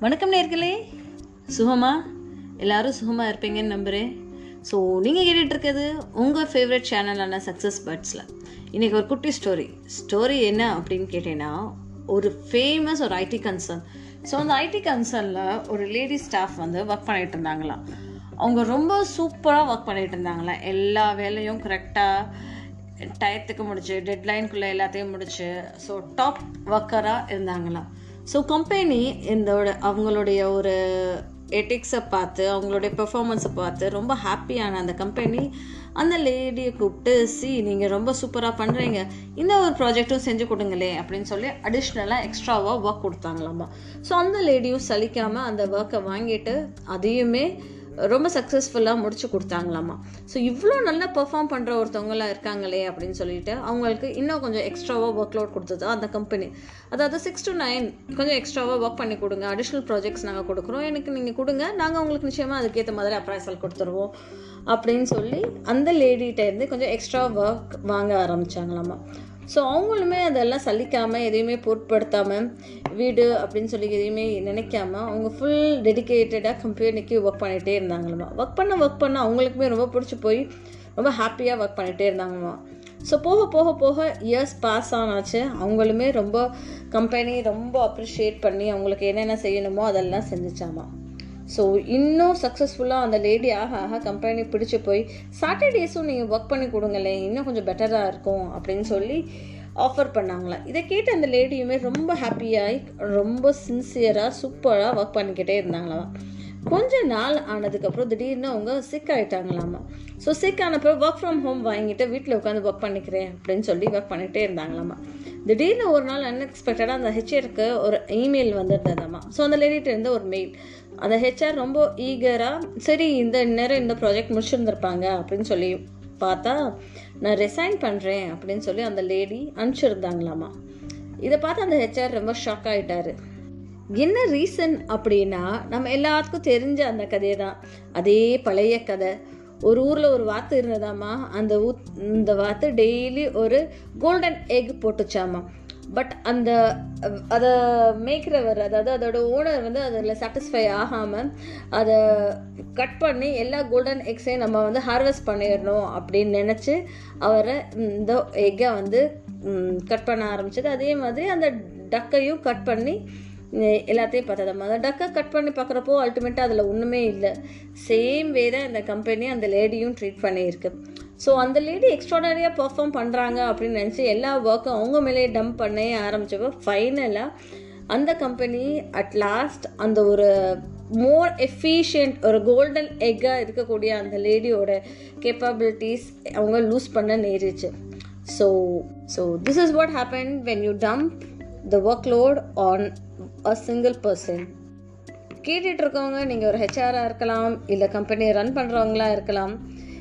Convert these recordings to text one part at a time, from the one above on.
வணக்கம் நேர்களே. சுகமா? எல்லாரும் சுகமாக இருப்பீங்கன்னு நம்புகிறேன் ஸோ நீங்கள் கேட்டுட்ருக்கிறது உங்கள் ஃபேவரட் சேனலான சக்ஸஸ் பேர்ட்ஸில் இன்றைக்கி ஒரு குட்டி ஸ்டோரி ஸ்டோரி என்ன அப்படின்னு கேட்டேன்னா ஒரு ஃபேமஸ் ஒரு ஐடி கன்சர்ன் ஸோ அந்த ஐடி கன்சர்னில் ஒரு லேடி ஸ்டாஃப் வந்து ஒர்க் பண்ணிகிட்டு இருந்தாங்களாம் அவங்க ரொம்ப சூப்பராக ஒர்க் பண்ணிகிட்டு இருந்தாங்களாம் எல்லா வேலையும் கரெக்டாக டயத்துக்கு முடிச்சு டெட்லைனுக்குள்ளே எல்லாத்தையும் முடிச்சு ஸோ டாப் ஒர்க்கராக இருந்தாங்களாம் ஸோ கம்பெனி இதோட அவங்களுடைய ஒரு எட்டிக்ஸை பார்த்து அவங்களுடைய பெர்ஃபார்மன்ஸை பார்த்து ரொம்ப ஹாப்பியான அந்த கம்பெனி அந்த லேடியை கூப்பிட்டு சி நீங்கள் ரொம்ப சூப்பராக பண்ணுறீங்க இந்த ஒரு ப்ராஜெக்ட்டும் செஞ்சு கொடுங்களே அப்படின்னு சொல்லி அடிஷ்னலாக எக்ஸ்ட்ராவாக ஒர்க் கொடுத்தாங்களாம்மா ஸோ அந்த லேடியும் சலிக்காமல் அந்த ஒர்க்கை வாங்கிட்டு அதையுமே ரொம்ப சக்ஸஸ்ஃபுல்லாக முடிச்சு கொடுத்தாங்களாமா. ஸோ இவ்வளோ நல்லா பெர்ஃபார்ம் பண்ணுற ஒருத்தவங்களாம் இருக்காங்களே அப்படின்னு சொல்லிட்டு அவங்களுக்கு இன்னும் கொஞ்சம் எக்ஸ்ட்ராவாக ஒர்க் லோட் கொடுத்தது அந்த கம்பெனி அதாவது சிக்ஸ் டு நைன் கொஞ்சம் எக்ஸ்ட்ராவாக ஒர்க் பண்ணி கொடுங்க. அடிஷ்னல் ப்ராஜெக்ட்ஸ் நாங்கள் கொடுக்குறோம். எனக்கு நீங்கள் கொடுங்க. நாங்கள் உங்களுக்கு நிச்சயமாக அதுக்கேற்ற மாதிரி அப்ரைசல் கொடுத்துருவோம் அப்படின்னு சொல்லி அந்த லேடிகிட்டேருந்து கொஞ்சம் எக்ஸ்ட்ரா ஒர்க் வாங்க ஆரம்பித்தாங்களாமா ஸோ அவங்களுமே அதெல்லாம் சலிக்காமல் எதையுமே பொருட்படுத்தாமல் வீடு அப்படின்னு சொல்லி எதையுமே நினைக்காம அவங்க ஃபுல் டெடிக்கேட்டடாக கம்பெனிக்கு ஒர்க் பண்ணிகிட்டே இருந்தாங்களாமா. ஒர்க் பண்ண ஒர்க் பண்ண அவங்களுக்குமே ரொம்ப பிடிச்சி போய் ரொம்ப ஹாப்பியாக ஒர்க் பண்ணிகிட்டே இருந்தாங்களாமா. ஸோ போக போக போக இயர்ஸ் பாஸ் ஆனாச்சு. அவங்களுமே ரொம்ப கம்பெனி ரொம்ப அப்ரிஷியேட் பண்ணி அவங்களுக்கு என்னென்ன செய்யணுமோ அதெல்லாம் செஞ்சிச்சாமா. ஸோ இன்னும் சக்ஸஸ்ஃபுல்லாக அந்த லேடி ஆக ஆக கம்பெனி பிடிச்சி போய் சாட்டர்டேஸும் நீங்கள் ஒர்க் பண்ணி கொடுங்களேன் இன்னும் கொஞ்சம் பெட்டராக இருக்கும் அப்படின்னு சொல்லி ஆஃபர் பண்ணாங்களா? இதை கேட்டு அந்த லேடியுமே ரொம்ப ஹாப்பியாகி ரொம்ப சின்சியராக சூப்பராக ஒர்க் பண்ணிக்கிட்டே இருந்தாங்களாம். கொஞ்ச நாள் ஆனதுக்கப்புறம் திடீர்னு அவங்க சிக் ஆகிட்டாங்களாமா ஸோ சிக் ஆனப்போ ஒர்க் ஃப்ரம் ஹோம் வாங்கிட்டு வீட்டில் உட்காந்து ஒர்க் பண்ணிக்கிறேன் அப்படின்னு சொல்லி ஒர்க் பண்ணிகிட்டே இருந்தாங்களாமா. திடீர்னு ஒரு நாள் அன்எக்ஸ்பெக்டடாக அந்த ஹெச்ஏருக்கு ஒரு இமெயில் வந்துருந்ததாம்மா ஸோ அந்த லேடிட்ட இருந்து ஒரு மெயில் அந்த ஹெச்ஆர் ரொம்ப ஈகராக சரி இந்த நேரம் இந்த ப்ராஜெக்ட் முடிச்சிருந்துருப்பாங்க அப்படின்னு சொல்லி பார்த்தா நான் ரிசைன் பண்ணுறேன் அப்படின்னு சொல்லி அந்த லேடி அனுப்பிச்சிருந்தாங்களாமா. இதை பார்த்து அந்த ஹெச்ஆர் ரொம்ப ஷாக் ஆகிட்டாரு என்ன ரீசன் அப்படின்னா நம்ம எல்லாத்துக்கும் தெரிஞ்ச அந்த கதையை தான். அதே பழைய கதை. ஒரு ஊரில் ஒரு வாத்து இருந்ததாம்மா அந்த ஊ இந்த வாத்து டெய்லி ஒரு கோல்டன் எக் போட்டுச்சாமா. பட் அந்த அதை மேய்க்கிறவர் அதாவது அதோட ஓனர் வந்து அதில் சாட்டிஸ்ஃபை ஆகாமல் அதை கட் பண்ணி எல்லா கோல்டன் எக்ஸையும் நம்ம வந்து ஹார்வெஸ்ட் பண்ணிடணும் அப்படின்னு நினச்சி அவரை இந்த எக்கை வந்து கட் பண்ண ஆரம்பிச்சது. அதே மாதிரி அந்த டக்கையும் கட் பண்ணி எல்லாத்தையும் பார்த்ததாம்மா அந்த டக்கை கட் பண்ணி பார்க்குறப்போ அல்டிமேட்டாக அதில் ஒன்றுமே இல்லை. சேம் வே தான் இந்த கம்பெனி அந்த லேடியும் ட்ரீட் பண்ணியிருக்கு. ஸோ அந்த லேடி எக்ஸ்ட்ராடனரியாக பர்ஃபார்ம் பண்ணுறாங்க அப்படின்னு நினச்சி எல்லா ஒர்க்கும் அவங்க மேலேயே டம்ப் பண்ண ஆரம்பித்தப்போ ஃபைனலாக அந்த கம்பெனி அட் லாஸ்ட் அந்த ஒரு மோர் எஃபிஷியன்ட் ஒரு கோல்டன் எக்காக இருக்கக்கூடிய அந்த லேடியோட கேப்பபிலிட்டிஸ் அவங்க லூஸ் பண்ண நேரிச்சு so so this is what happen when you dump the workload on a single person கேட்டுட்ருக்கவங்க நீங்கள் ஒரு ஹெச்ஆராக இருக்கலாம் இல்லை கம்பெனியை ரன் பண்ணுறவங்களா இருக்கலாம்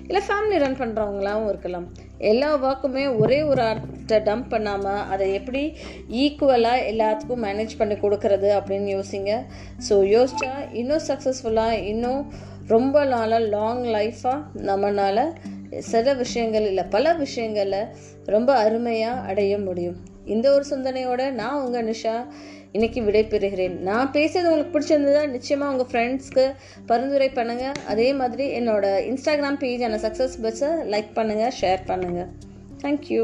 இல்லை ஃபேமிலி ரன் பண்ணுறவங்களாவும் இருக்கலாம். எல்லா ஒர்க்குமே ஒரே ஒரு ஆர்ட்டை டம்ப் பண்ணாமல் அதை எப்படி ஈக்குவலாக எல்லாத்துக்கும் மேனேஜ் பண்ணி கொடுக்கறது அப்படின்னு யோசிங்க. ஸோ யோசிச்சா இன்னும் சக்ஸஸ்ஃபுல்லாக இன்னும் ரொம்ப நாளாக லாங் லைஃபாக நம்மளால் சில விஷயங்கள் இல்லை பல விஷயங்களை ரொம்ப அருமையாக அடைய முடியும். இந்த ஒரு சிந்தனையோட நான் உங்கள் நிஷா இன்னைக்கு விடைபெறுகிறேன். நான் பேசுறது உங்களுக்கு பிடிச்சிருந்ததா நிச்சயமாக உங்கள் ஃப்ரெண்ட்ஸ்க்கு பரிந்துரை பண்ணுங்கள் அதே மாதிரி என்னோட இன்ஸ்டாகிராம் பேஜான சக்ஸஸ் பஸ்ஸை லைக் பண்ணுங்கள் ஷேர் பண்ணுங்கள் தேங்க்யூ